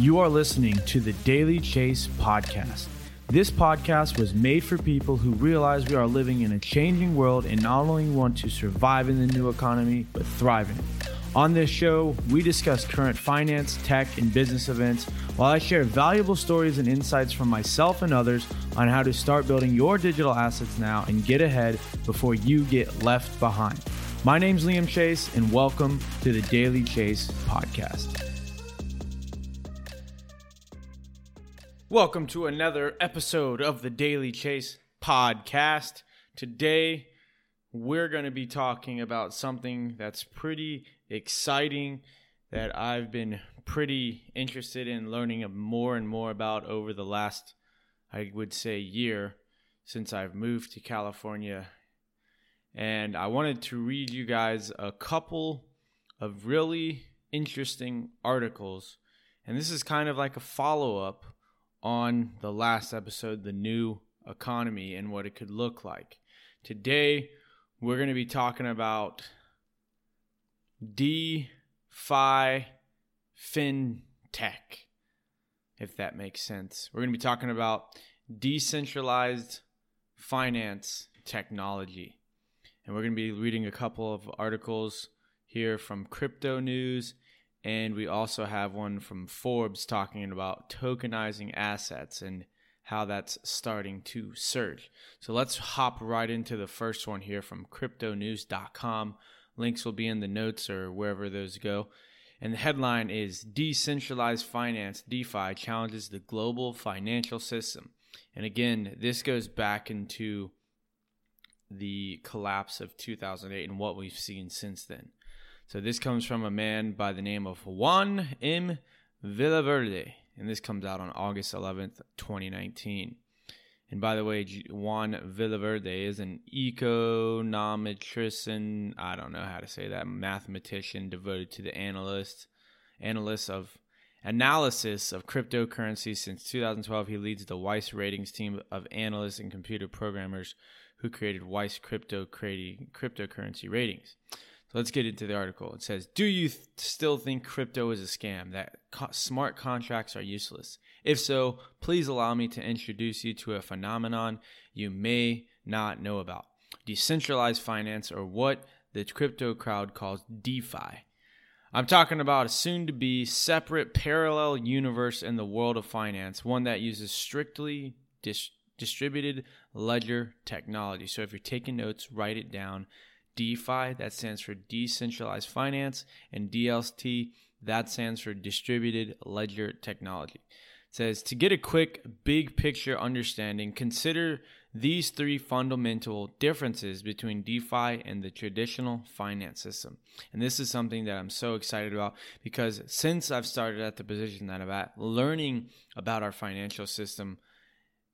You are listening to the Daily Chase podcast. This podcast was made for people who realize we are living in a changing world and not only want to survive in the new economy, but thrive in it. On this show, we discuss current finance, tech, and business events while I share valuable stories and insights from myself and others on how to start building your digital assets now and get ahead before you get left behind. My name's Liam Chase, and welcome to the Daily Chase podcast. Welcome to another episode of the Daily Chase podcast. Today, we're going to be talking about something that's pretty exciting that I've been pretty interested in learning more and more about over the last, I would say, year since I've moved to California and I wanted to read you guys a couple of really interesting articles. And this is kind of like a follow up on the last episode, The New Economy, and what it could look like. Today, we're going to be talking about DeFi FinTech, if that makes sense. We're going to be talking about decentralized finance technology and we're going to be reading a couple of articles here from Crypto News. And we also have one from Forbes talking about tokenizing assets and how that's starting to surge. So let's hop right into the first one here from cryptonews.com. Links will be in the notes or wherever those go. And the headline is Decentralized Finance DeFi challenges the global financial system. And again, this goes back into the collapse of 2008 and what we've seen since then. So this comes from a man by the name of Juan M. Villaverde, and this comes out on August 11th, 2019. And by the way, Juan Villaverde is an econometrician. I don't know how to say that, mathematician devoted to the analyst, analysts of analysis of cryptocurrency since 2012. He leads the Weiss Ratings team of analysts and computer programmers who created Weiss crypto creating cryptocurrency ratings. So let's get into the article. It says, "Do you th- still think crypto is a scam? That co- smart contracts are useless? If so, please allow me to introduce you to a phenomenon you may not know about: decentralized finance, or what the crypto crowd calls DeFi." I'm talking about a soon to be separate parallel universe in the world of finance, one that uses strictly dis- distributed ledger technology. So if you're taking notes, write it down. DeFi, that stands for decentralized finance, and DLT, that stands for distributed ledger technology. It says to get a quick big picture understanding, consider these three fundamental differences between DeFi and the traditional finance system. And this is something that I'm so excited about because since I've started at the position that I'm at, learning about our financial system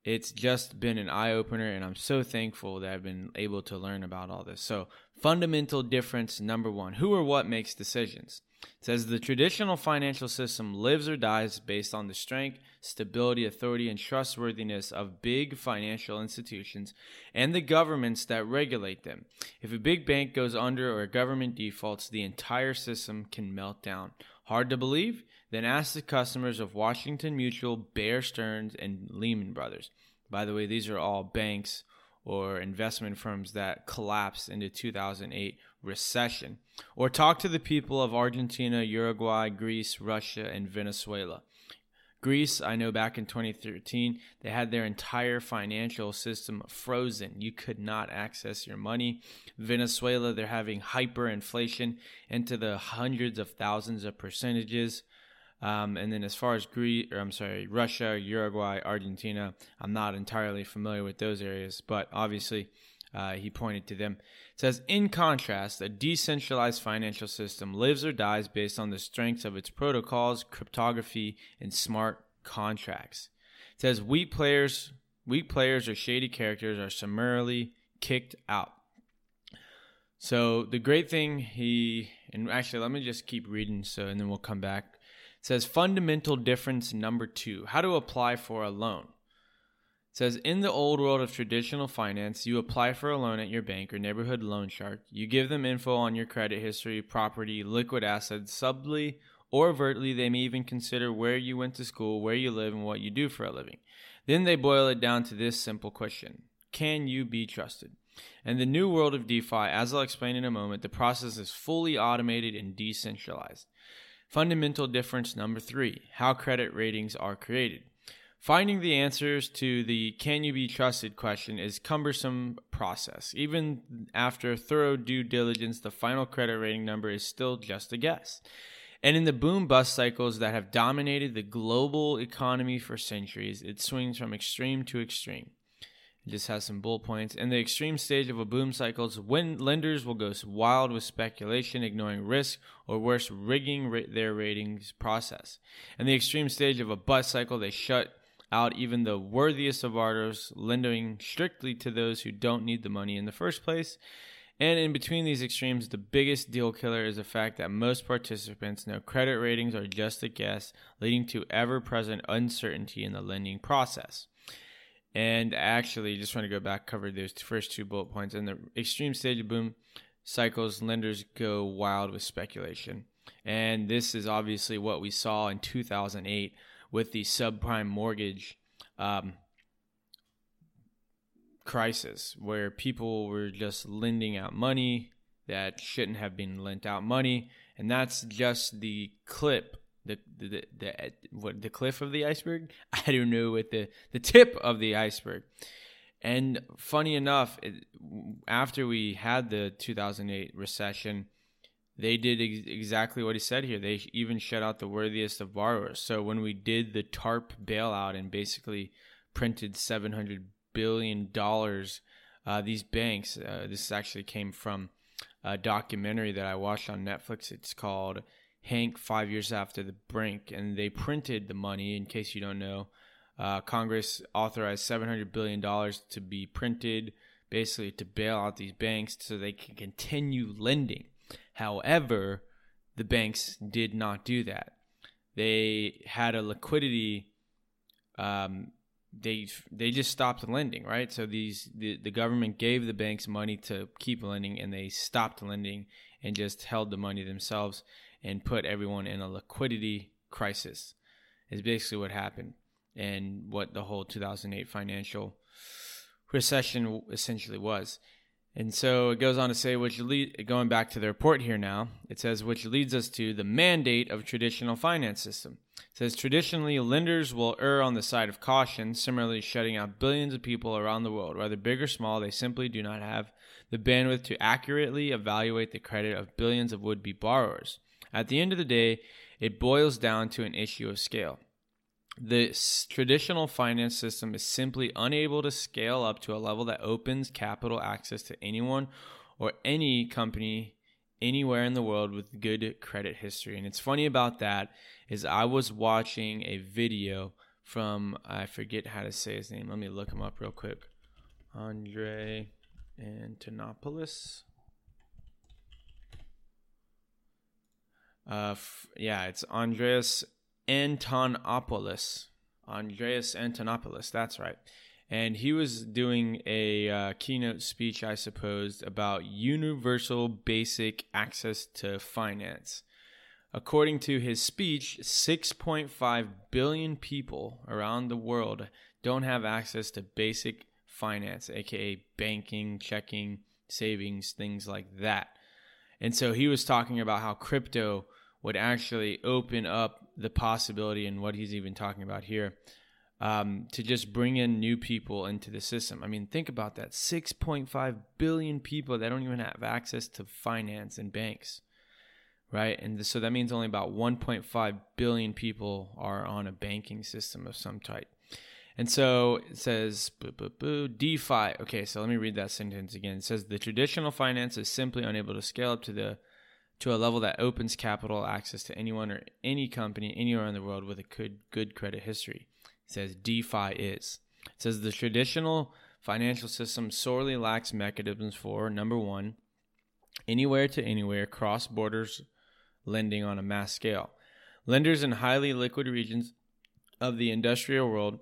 it's just been an eye opener, and I'm so thankful that I've been able to learn about all this. So, fundamental difference number one who or what makes decisions? It says the traditional financial system lives or dies based on the strength, stability, authority, and trustworthiness of big financial institutions and the governments that regulate them. If a big bank goes under or a government defaults, the entire system can melt down. Hard to believe? Then ask the customers of Washington Mutual, Bear Stearns, and Lehman Brothers. By the way, these are all banks or investment firms that collapsed in the 2008 recession. Or talk to the people of Argentina, Uruguay, Greece, Russia, and Venezuela. Greece, I know back in 2013, they had their entire financial system frozen. You could not access your money. Venezuela, they're having hyperinflation into the hundreds of thousands of percentages. Um, and then as far as Greece, or I'm sorry, Russia, Uruguay, Argentina, I'm not entirely familiar with those areas, but obviously uh, he pointed to them. It says, in contrast, a decentralized financial system lives or dies based on the strengths of its protocols, cryptography, and smart contracts. It says, weak players, weak players or shady characters are summarily kicked out. So the great thing he and actually let me just keep reading so and then we'll come back says fundamental difference number two how to apply for a loan. It says in the old world of traditional finance, you apply for a loan at your bank or neighborhood loan shark. You give them info on your credit history, property, liquid assets, subly or overtly, they may even consider where you went to school, where you live, and what you do for a living. Then they boil it down to this simple question Can you be trusted? In the new world of DeFi, as I'll explain in a moment, the process is fully automated and decentralized. Fundamental difference number three how credit ratings are created. Finding the answers to the can you be trusted question is cumbersome process. Even after thorough due diligence, the final credit rating number is still just a guess. And in the boom bust cycles that have dominated the global economy for centuries, it swings from extreme to extreme. It just has some bullet points. In the extreme stage of a boom cycle, when lenders will go wild with speculation, ignoring risk, or worse, rigging their ratings process. In the extreme stage of a bust cycle, they shut out even the worthiest of borrowers, lending strictly to those who don't need the money in the first place. And in between these extremes, the biggest deal killer is the fact that most participants know credit ratings are just a guess, leading to ever present uncertainty in the lending process. And actually, just want to go back, cover those first two bullet points. In the extreme stage of boom cycles, lenders go wild with speculation. And this is obviously what we saw in 2008 with the subprime mortgage um, crisis, where people were just lending out money that shouldn't have been lent out money, and that's just the clip, the the the, what the cliff of the iceberg. I don't know what the the tip of the iceberg. And funny enough, it, after we had the 2008 recession, they did ex- exactly what he said here. They even shut out the worthiest of borrowers. So when we did the TARP bailout and basically printed 700 billion dollars, uh, these banks. Uh, this actually came from a documentary that I watched on Netflix. It's called Hank Five Years After the Brink, and they printed the money. In case you don't know, uh, Congress authorized 700 billion dollars to be printed, basically to bail out these banks so they can continue lending. However, the banks did not do that. They had a liquidity. Um, they they just stopped lending, right? So these the, the government gave the banks money to keep lending, and they stopped lending and just held the money themselves and put everyone in a liquidity crisis. Is basically what happened, and what the whole 2008 financial recession essentially was. And so it goes on to say, which lead, going back to the report here now, it says, which leads us to the mandate of traditional finance system. It says traditionally lenders will err on the side of caution, similarly shutting out billions of people around the world. Whether big or small, they simply do not have the bandwidth to accurately evaluate the credit of billions of would-be borrowers. At the end of the day, it boils down to an issue of scale. The traditional finance system is simply unable to scale up to a level that opens capital access to anyone or any company anywhere in the world with good credit history. And it's funny about that is I was watching a video from I forget how to say his name. Let me look him up real quick. Andre Antonopoulos. Uh, f- yeah, it's Andreas Antonopoulos. Andreas Antonopoulos, that's right. And he was doing a uh, keynote speech, I suppose, about universal basic access to finance. According to his speech, 6.5 billion people around the world don't have access to basic finance, aka banking, checking, savings, things like that. And so he was talking about how crypto would actually open up the possibility and what he's even talking about here um, to just bring in new people into the system. I mean, think about that 6.5 billion people that don't even have access to finance and banks, right? And so that means only about 1.5 billion people are on a banking system of some type. And so it says boo, boo, boo, DeFi. Okay, so let me read that sentence again. It says the traditional finance is simply unable to scale up to the to a level that opens capital access to anyone or any company anywhere in the world with a good, good credit history. It says DeFi is. It says the traditional financial system sorely lacks mechanisms for number one, anywhere to anywhere cross borders lending on a mass scale. Lenders in highly liquid regions of the industrial world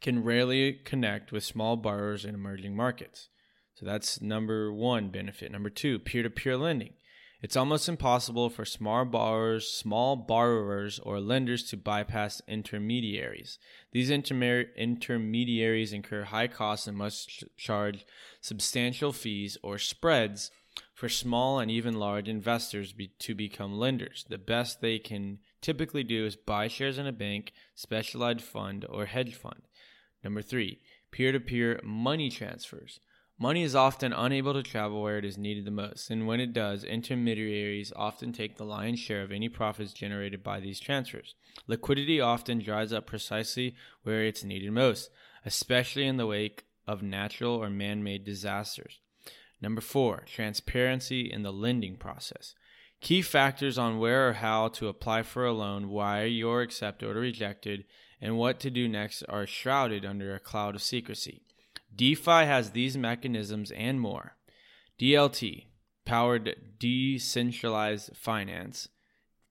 can rarely connect with small borrowers in emerging markets. So that's number one benefit. Number two, peer to peer lending. It's almost impossible for small borrowers, small borrowers or lenders to bypass intermediaries. These intermer- intermediaries incur high costs and must ch- charge substantial fees or spreads for small and even large investors be- to become lenders. The best they can typically do is buy shares in a bank, specialized fund, or hedge fund. Number three, peer to peer money transfers. Money is often unable to travel where it is needed the most, and when it does, intermediaries often take the lion's share of any profits generated by these transfers. Liquidity often dries up precisely where it's needed most, especially in the wake of natural or man made disasters. Number four, transparency in the lending process. Key factors on where or how to apply for a loan, why you're accepted or rejected, and what to do next are shrouded under a cloud of secrecy. DeFi has these mechanisms and more. DLT, powered decentralized finance,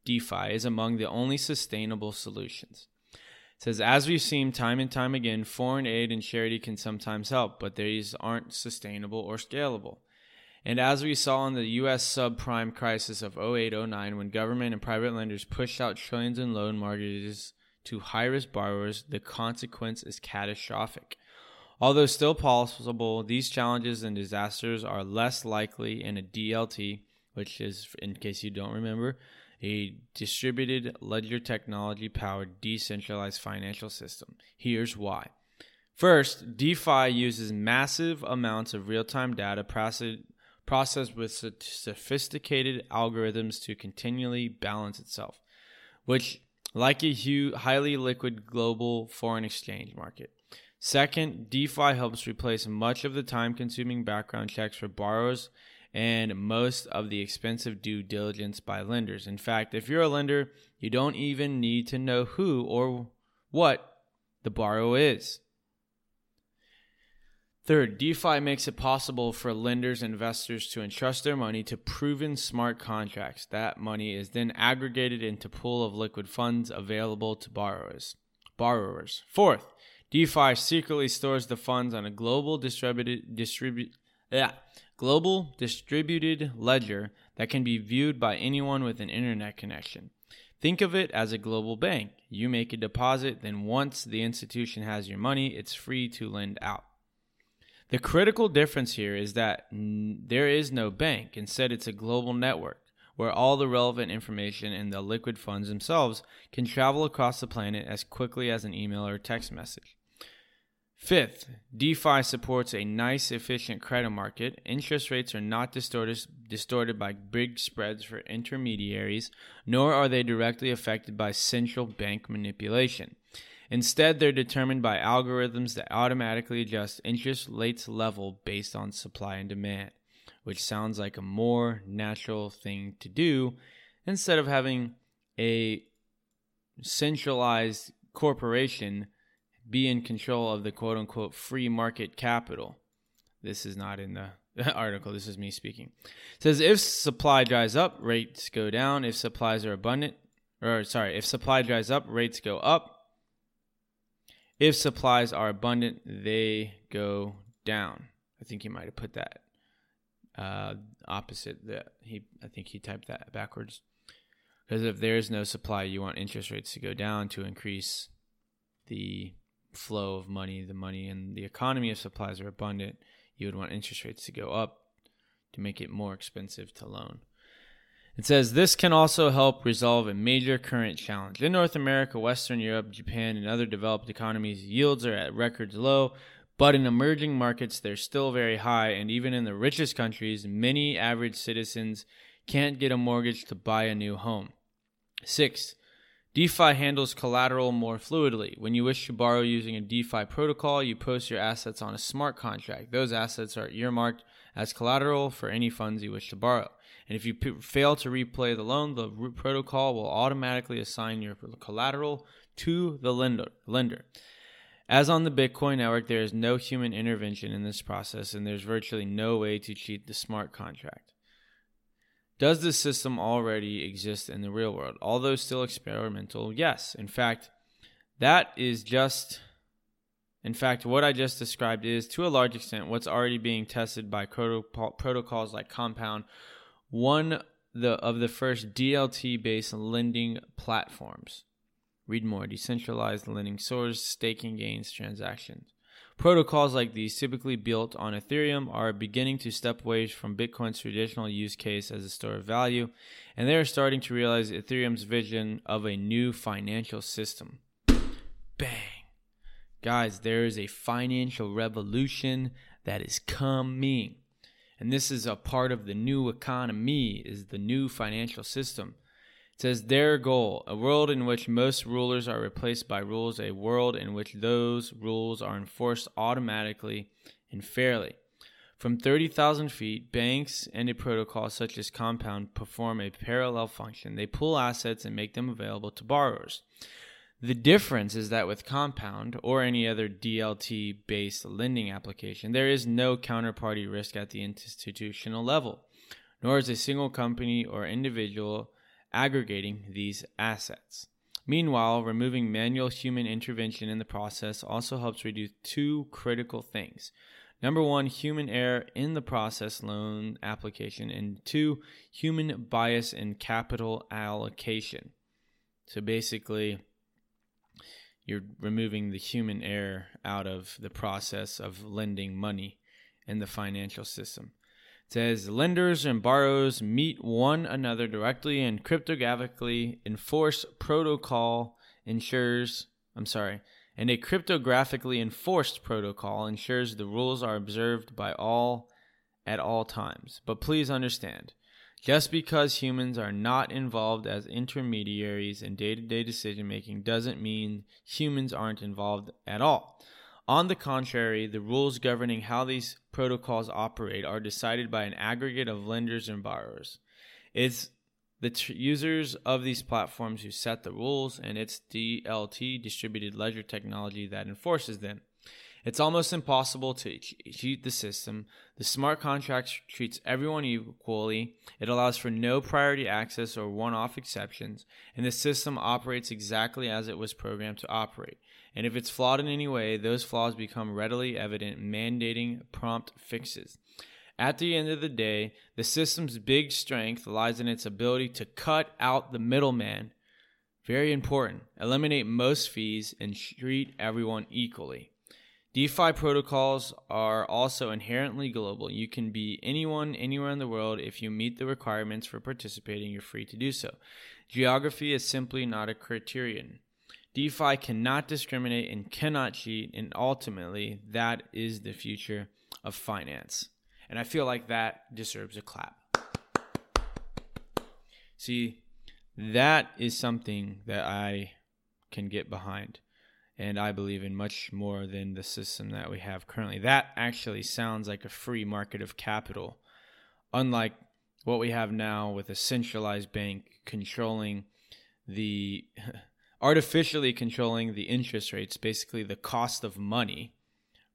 DeFi, is among the only sustainable solutions. It says, as we've seen time and time again, foreign aid and charity can sometimes help, but these aren't sustainable or scalable. And as we saw in the U.S. subprime crisis of 08 09, when government and private lenders pushed out trillions in loan mortgages to high risk borrowers, the consequence is catastrophic. Although still possible, these challenges and disasters are less likely in a DLT, which is, in case you don't remember, a distributed ledger technology powered decentralized financial system. Here's why. First, DeFi uses massive amounts of real time data processed with sophisticated algorithms to continually balance itself, which, like a highly liquid global foreign exchange market, Second, DeFi helps replace much of the time consuming background checks for borrowers and most of the expensive due diligence by lenders. In fact, if you're a lender, you don't even need to know who or what the borrower is. Third, DeFi makes it possible for lenders and investors to entrust their money to proven smart contracts. That money is then aggregated into pool of liquid funds available to borrowers. Borrowers. Fourth, DeFi secretly stores the funds on a global distributed distribute yeah, global distributed ledger that can be viewed by anyone with an internet connection. Think of it as a global bank. You make a deposit, then once the institution has your money, it's free to lend out. The critical difference here is that n- there is no bank. Instead, it's a global network where all the relevant information and the liquid funds themselves can travel across the planet as quickly as an email or text message. Fifth, DeFi supports a nice, efficient credit market. Interest rates are not distorted, distorted by big spreads for intermediaries, nor are they directly affected by central bank manipulation. Instead, they're determined by algorithms that automatically adjust interest rates level based on supply and demand, which sounds like a more natural thing to do instead of having a centralized corporation be in control of the quote unquote free market capital. This is not in the article, this is me speaking. It says if supply dries up, rates go down. If supplies are abundant, or sorry, if supply dries up, rates go up. If supplies are abundant, they go down. I think he might have put that uh, opposite. That he, I think he typed that backwards. Because if there is no supply, you want interest rates to go down to increase the flow of money, the money and the economy of supplies are abundant, you would want interest rates to go up to make it more expensive to loan. It says this can also help resolve a major current challenge. In North America, Western Europe, Japan, and other developed economies, yields are at records low, but in emerging markets, they're still very high. And even in the richest countries, many average citizens can't get a mortgage to buy a new home. Six, DeFi handles collateral more fluidly. When you wish to borrow using a DeFi protocol, you post your assets on a smart contract. Those assets are earmarked as collateral for any funds you wish to borrow. And if you p- fail to repay the loan, the protocol will automatically assign your collateral to the lender. lender. As on the Bitcoin network, there is no human intervention in this process, and there's virtually no way to cheat the smart contract. Does this system already exist in the real world? Although still experimental, yes. In fact, that is just, in fact, what I just described is to a large extent what's already being tested by protocols like Compound. One of the first DLT based lending platforms. Read more decentralized lending source, staking gains, transactions. Protocols like these, typically built on Ethereum, are beginning to step away from Bitcoin's traditional use case as a store of value, and they are starting to realize Ethereum's vision of a new financial system. Bang! Guys, there is a financial revolution that is coming. And this is a part of the new economy, is the new financial system. Says their goal, a world in which most rulers are replaced by rules, a world in which those rules are enforced automatically and fairly. From 30,000 feet, banks and a protocol such as Compound perform a parallel function. They pool assets and make them available to borrowers. The difference is that with Compound or any other DLT based lending application, there is no counterparty risk at the institutional level, nor is a single company or individual aggregating these assets. Meanwhile, removing manual human intervention in the process also helps reduce two critical things. Number one, human error in the process loan application, and two, human bias in capital allocation. So basically, you're removing the human error out of the process of lending money in the financial system. Says lenders and borrowers meet one another directly and cryptographically enforce protocol ensures I'm sorry, and a cryptographically enforced protocol ensures the rules are observed by all at all times. But please understand, just because humans are not involved as intermediaries in day to day decision making doesn't mean humans aren't involved at all. On the contrary, the rules governing how these protocols operate are decided by an aggregate of lenders and borrowers. It's the users of these platforms who set the rules, and it's DLT, distributed ledger technology, that enforces them. It's almost impossible to cheat the system. The smart contract treats everyone equally. It allows for no priority access or one off exceptions, and the system operates exactly as it was programmed to operate. And if it's flawed in any way, those flaws become readily evident, mandating prompt fixes. At the end of the day, the system's big strength lies in its ability to cut out the middleman. Very important. Eliminate most fees and treat everyone equally. DeFi protocols are also inherently global. You can be anyone, anywhere in the world. If you meet the requirements for participating, you're free to do so. Geography is simply not a criterion. DeFi cannot discriminate and cannot cheat, and ultimately, that is the future of finance. And I feel like that deserves a clap. See, that is something that I can get behind and I believe in much more than the system that we have currently. That actually sounds like a free market of capital, unlike what we have now with a centralized bank controlling the artificially controlling the interest rates, basically the cost of money,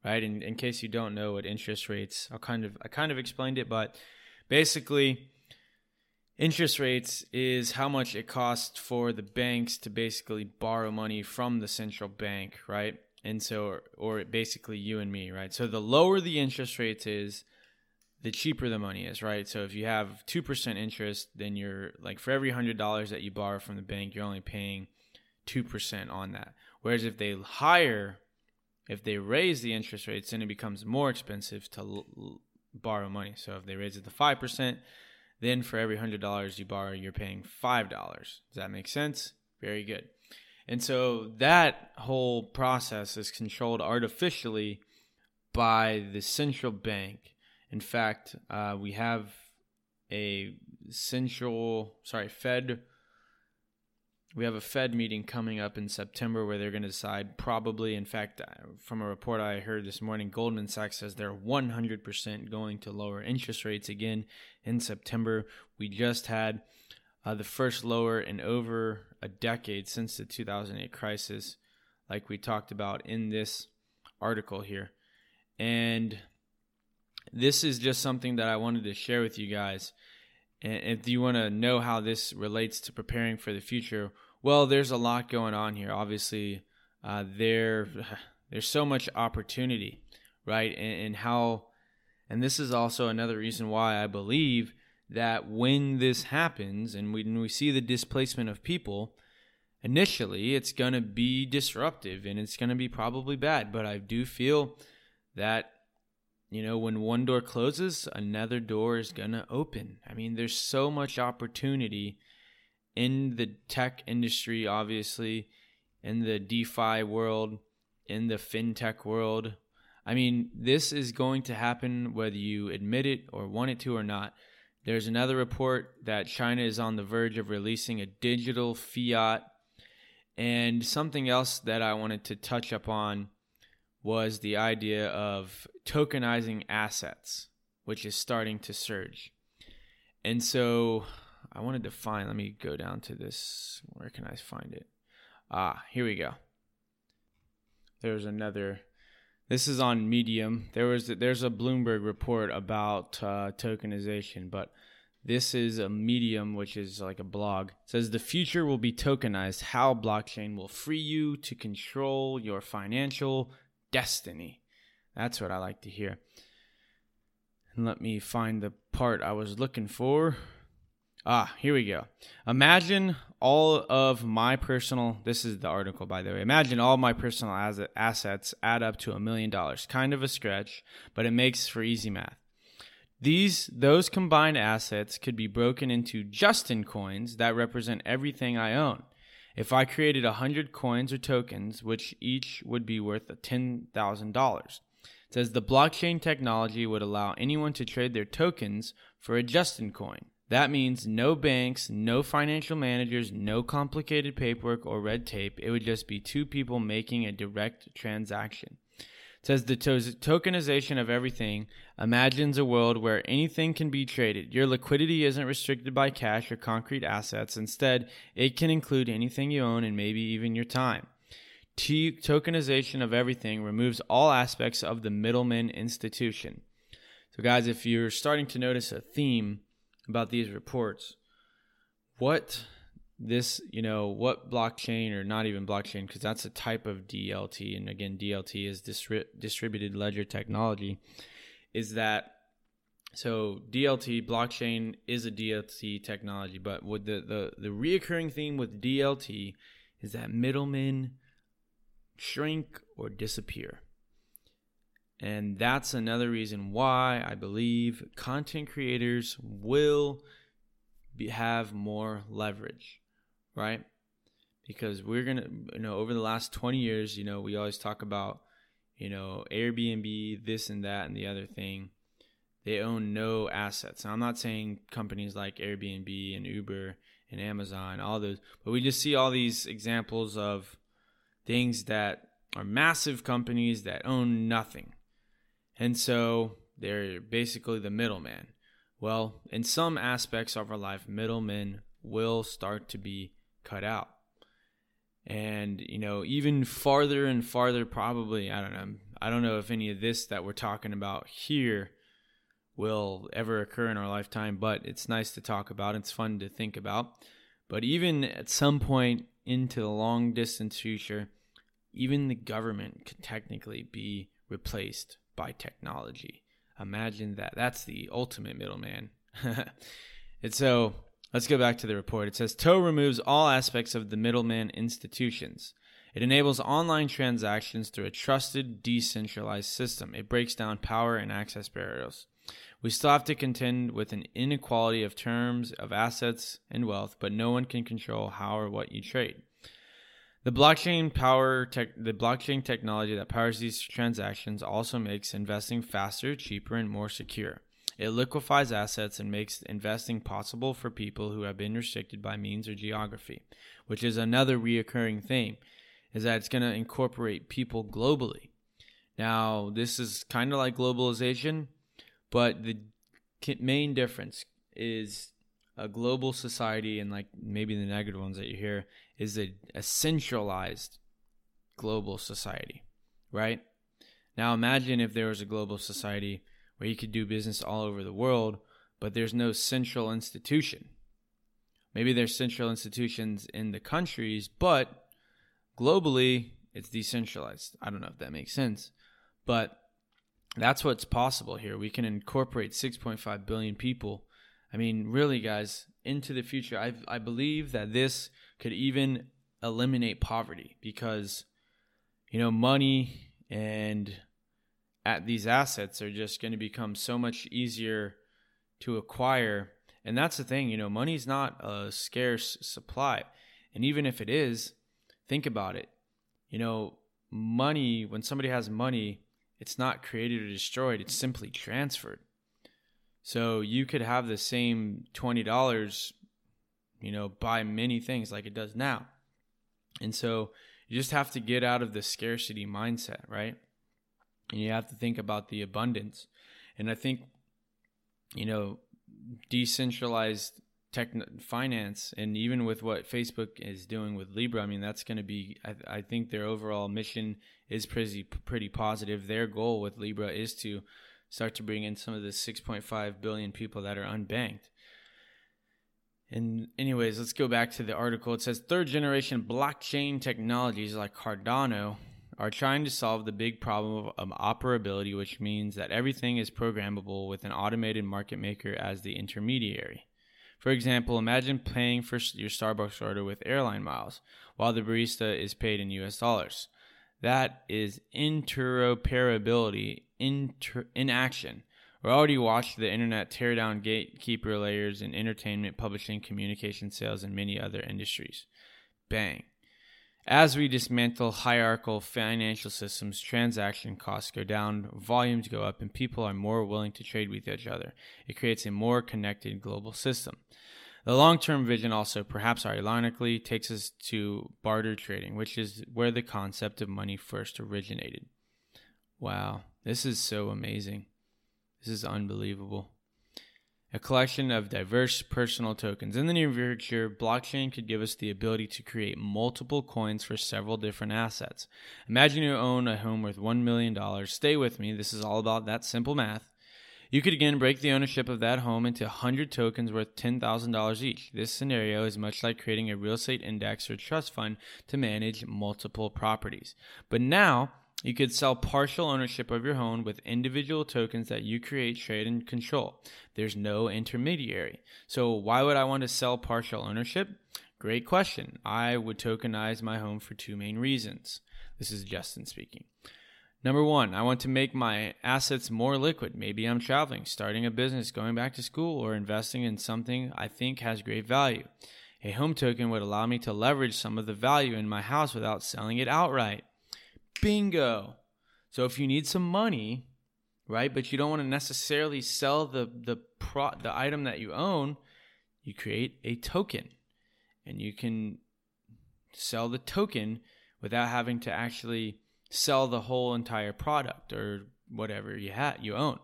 right? In, in case you don't know what interest rates, I'll kind of I kind of explained it, but basically interest rates is how much it costs for the banks to basically borrow money from the central bank, right? And so, or, or basically you and me, right? So the lower the interest rates is, the cheaper the money is, right? So if you have 2% interest, then you're like for every $100 that you borrow from the bank, you're only paying 2% on that. Whereas if they hire, if they raise the interest rates, then it becomes more expensive to l- borrow money. So if they raise it to 5%, then for every $100 you borrow, you're paying $5. Does that make sense? Very good. And so that whole process is controlled artificially by the central bank. In fact, uh, we have a central, sorry, Fed we have a Fed meeting coming up in September where they're going to decide probably, in fact, from a report I heard this morning, Goldman Sachs says they're 100% going to lower interest rates again in September. We just had uh, the first lower in over a decade since the 2008 crisis, like we talked about in this article here. And this is just something that I wanted to share with you guys. And if you want to know how this relates to preparing for the future, well, there's a lot going on here. Obviously, uh, there there's so much opportunity, right? And, and how, and this is also another reason why I believe that when this happens and when we see the displacement of people, initially it's going to be disruptive and it's going to be probably bad. But I do feel that, you know, when one door closes, another door is going to open. I mean, there's so much opportunity in the tech industry, obviously, in the DeFi world, in the fintech world. I mean, this is going to happen whether you admit it or want it to or not. There's another report that China is on the verge of releasing a digital fiat. And something else that I wanted to touch upon was the idea of tokenizing assets, which is starting to surge. And so I wanted to find, let me go down to this. Where can I find it? Ah, here we go. There's another. This is on Medium. There was there's a Bloomberg report about uh, tokenization, but this is a Medium, which is like a blog. It says the future will be tokenized. How blockchain will free you to control your financial destiny. That's what I like to hear. And let me find the part I was looking for. Ah, here we go. Imagine all of my personal, this is the article by the way. Imagine all my personal assets add up to a million dollars. Kind of a stretch, but it makes for easy math. These those combined assets could be broken into Justin coins that represent everything I own. If I created a 100 coins or tokens, which each would be worth $10,000. Says the blockchain technology would allow anyone to trade their tokens for a Justin coin. That means no banks, no financial managers, no complicated paperwork or red tape. It would just be two people making a direct transaction. It says the to- tokenization of everything imagines a world where anything can be traded. Your liquidity isn't restricted by cash or concrete assets. Instead, it can include anything you own and maybe even your time. T- tokenization of everything removes all aspects of the middleman institution. So, guys, if you're starting to notice a theme, about these reports what this you know what blockchain or not even blockchain because that's a type of dlt and again dlt is distri- distributed ledger technology is that so dlt blockchain is a dlt technology but with the the, the reoccurring theme with dlt is that middlemen shrink or disappear and that's another reason why I believe content creators will be, have more leverage, right? Because we're going to, you know, over the last 20 years, you know, we always talk about, you know, Airbnb, this and that and the other thing. They own no assets. I'm not saying companies like Airbnb and Uber and Amazon, all those, but we just see all these examples of things that are massive companies that own nothing and so they're basically the middleman. Well, in some aspects of our life, middlemen will start to be cut out. And, you know, even farther and farther, probably, I don't know, I don't know if any of this that we're talking about here will ever occur in our lifetime, but it's nice to talk about. It's fun to think about. But even at some point into the long distance future, even the government could technically be replaced by technology. Imagine that. That's the ultimate middleman. and so let's go back to the report. It says TOE removes all aspects of the middleman institutions. It enables online transactions through a trusted, decentralized system. It breaks down power and access barriers. We still have to contend with an inequality of terms of assets and wealth, but no one can control how or what you trade. The blockchain power tech, the blockchain technology that powers these transactions also makes investing faster, cheaper, and more secure. It liquefies assets and makes investing possible for people who have been restricted by means or geography, which is another reoccurring theme, is that it's going to incorporate people globally. Now, this is kind of like globalization, but the main difference is a global society and like maybe the negative ones that you hear is a, a centralized global society, right? Now imagine if there was a global society where you could do business all over the world, but there's no central institution. Maybe there's central institutions in the countries, but globally it's decentralized. I don't know if that makes sense, but that's what's possible here. We can incorporate 6.5 billion people I mean, really, guys, into the future, I I believe that this could even eliminate poverty because, you know, money and at these assets are just going to become so much easier to acquire. And that's the thing, you know, money's not a scarce supply. And even if it is, think about it. You know, money, when somebody has money, it's not created or destroyed, it's simply transferred. So you could have the same $20, you know, buy many things like it does now. And so you just have to get out of the scarcity mindset, right? And you have to think about the abundance. And I think, you know, decentralized tech finance and even with what Facebook is doing with Libra, I mean, that's going to be, I, I think their overall mission is pretty, pretty positive. Their goal with Libra is to start to bring in some of the 6.5 billion people that are unbanked. And anyways, let's go back to the article. It says third generation blockchain technologies like Cardano are trying to solve the big problem of, operability, which means that everything is programmable with an automated market maker as the intermediary. For example, imagine paying for your Starbucks order with airline miles while the barista is paid in US dollars. That is interoperability inter- in action. We already watched the internet tear down gatekeeper layers in entertainment, publishing, communication, sales, and many other industries. Bang. As we dismantle hierarchical financial systems, transaction costs go down, volumes go up, and people are more willing to trade with each other. It creates a more connected global system. The long term vision also, perhaps ironically, takes us to barter trading, which is where the concept of money first originated. Wow, this is so amazing. This is unbelievable. A collection of diverse personal tokens. In the near future, blockchain could give us the ability to create multiple coins for several different assets. Imagine you own a home worth $1 million. Stay with me, this is all about that simple math. You could again break the ownership of that home into 100 tokens worth $10,000 each. This scenario is much like creating a real estate index or trust fund to manage multiple properties. But now, you could sell partial ownership of your home with individual tokens that you create, trade, and control. There's no intermediary. So, why would I want to sell partial ownership? Great question. I would tokenize my home for two main reasons. This is Justin speaking. Number one, I want to make my assets more liquid. Maybe I'm traveling, starting a business, going back to school, or investing in something I think has great value. A home token would allow me to leverage some of the value in my house without selling it outright. Bingo. So if you need some money, right, but you don't want to necessarily sell the the pro the item that you own, you create a token. And you can sell the token without having to actually sell the whole entire product or whatever you ha- you own.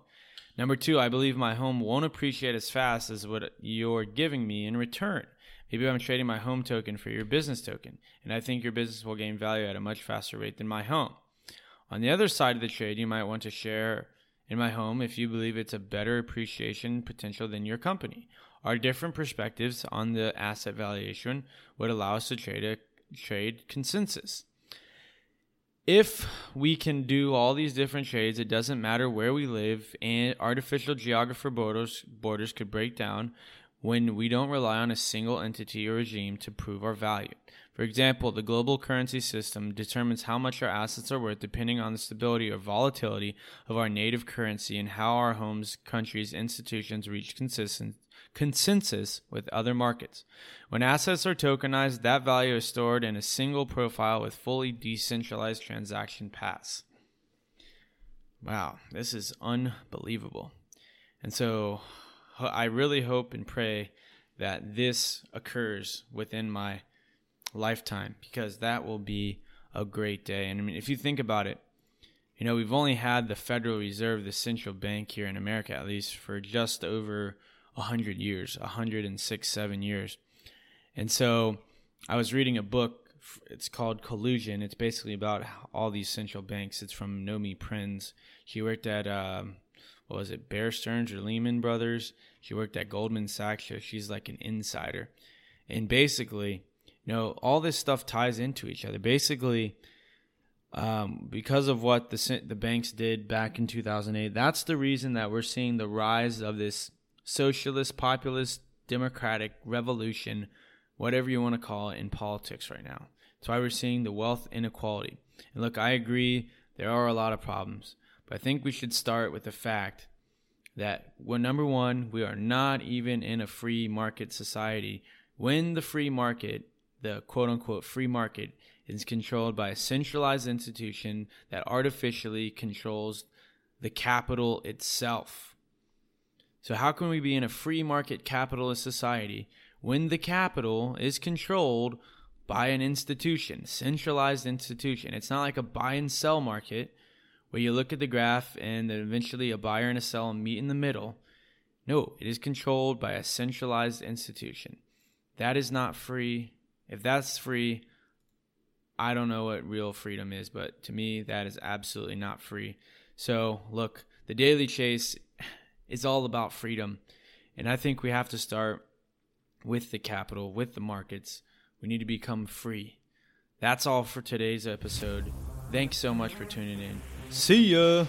Number two, I believe my home won't appreciate as fast as what you're giving me in return. Maybe I'm trading my home token for your business token, and I think your business will gain value at a much faster rate than my home. On the other side of the trade, you might want to share in my home if you believe it's a better appreciation potential than your company. Our different perspectives on the asset valuation would allow us to trade a trade consensus if we can do all these different trades, it doesn't matter where we live, and artificial geographer borders borders could break down when we don't rely on a single entity or regime to prove our value. For example, the global currency system determines how much our assets are worth depending on the stability or volatility of our native currency and how our homes, countries, institutions reach consistent consensus with other markets. When assets are tokenized, that value is stored in a single profile with fully decentralized transaction paths. Wow, this is unbelievable. And so I really hope and pray that this occurs within my lifetime because that will be a great day. And I mean, if you think about it, you know, we've only had the Federal Reserve, the central bank here in America, at least for just over 100 years, 106, 7 years. And so I was reading a book. It's called Collusion. It's basically about all these central banks. It's from Nomi Prins. She worked at, um, what was it, Bear Stearns or Lehman Brothers. She worked at Goldman Sachs. So she's like an insider. And basically, you know, all this stuff ties into each other. Basically, um, because of what the the banks did back in 2008, that's the reason that we're seeing the rise of this socialist, populist, democratic revolution, whatever you want to call it, in politics right now. That's why we're seeing the wealth inequality. And look, I agree, there are a lot of problems, I think we should start with the fact that, well, number one, we are not even in a free market society. When the free market, the quote unquote free market, is controlled by a centralized institution that artificially controls the capital itself. So, how can we be in a free market capitalist society when the capital is controlled by an institution, centralized institution? It's not like a buy and sell market where you look at the graph and eventually a buyer and a seller meet in the middle. No, it is controlled by a centralized institution. That is not free. If that's free, I don't know what real freedom is, but to me, that is absolutely not free. So, look, the Daily Chase is all about freedom. And I think we have to start with the capital, with the markets. We need to become free. That's all for today's episode. Thanks so much for tuning in. See ya.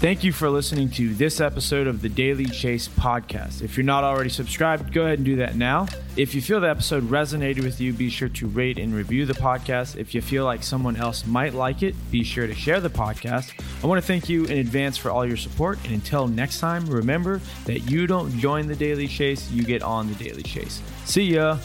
Thank you for listening to this episode of the Daily Chase podcast. If you're not already subscribed, go ahead and do that now. If you feel the episode resonated with you, be sure to rate and review the podcast. If you feel like someone else might like it, be sure to share the podcast. I want to thank you in advance for all your support. And until next time, remember that you don't join the Daily Chase, you get on the Daily Chase. See ya.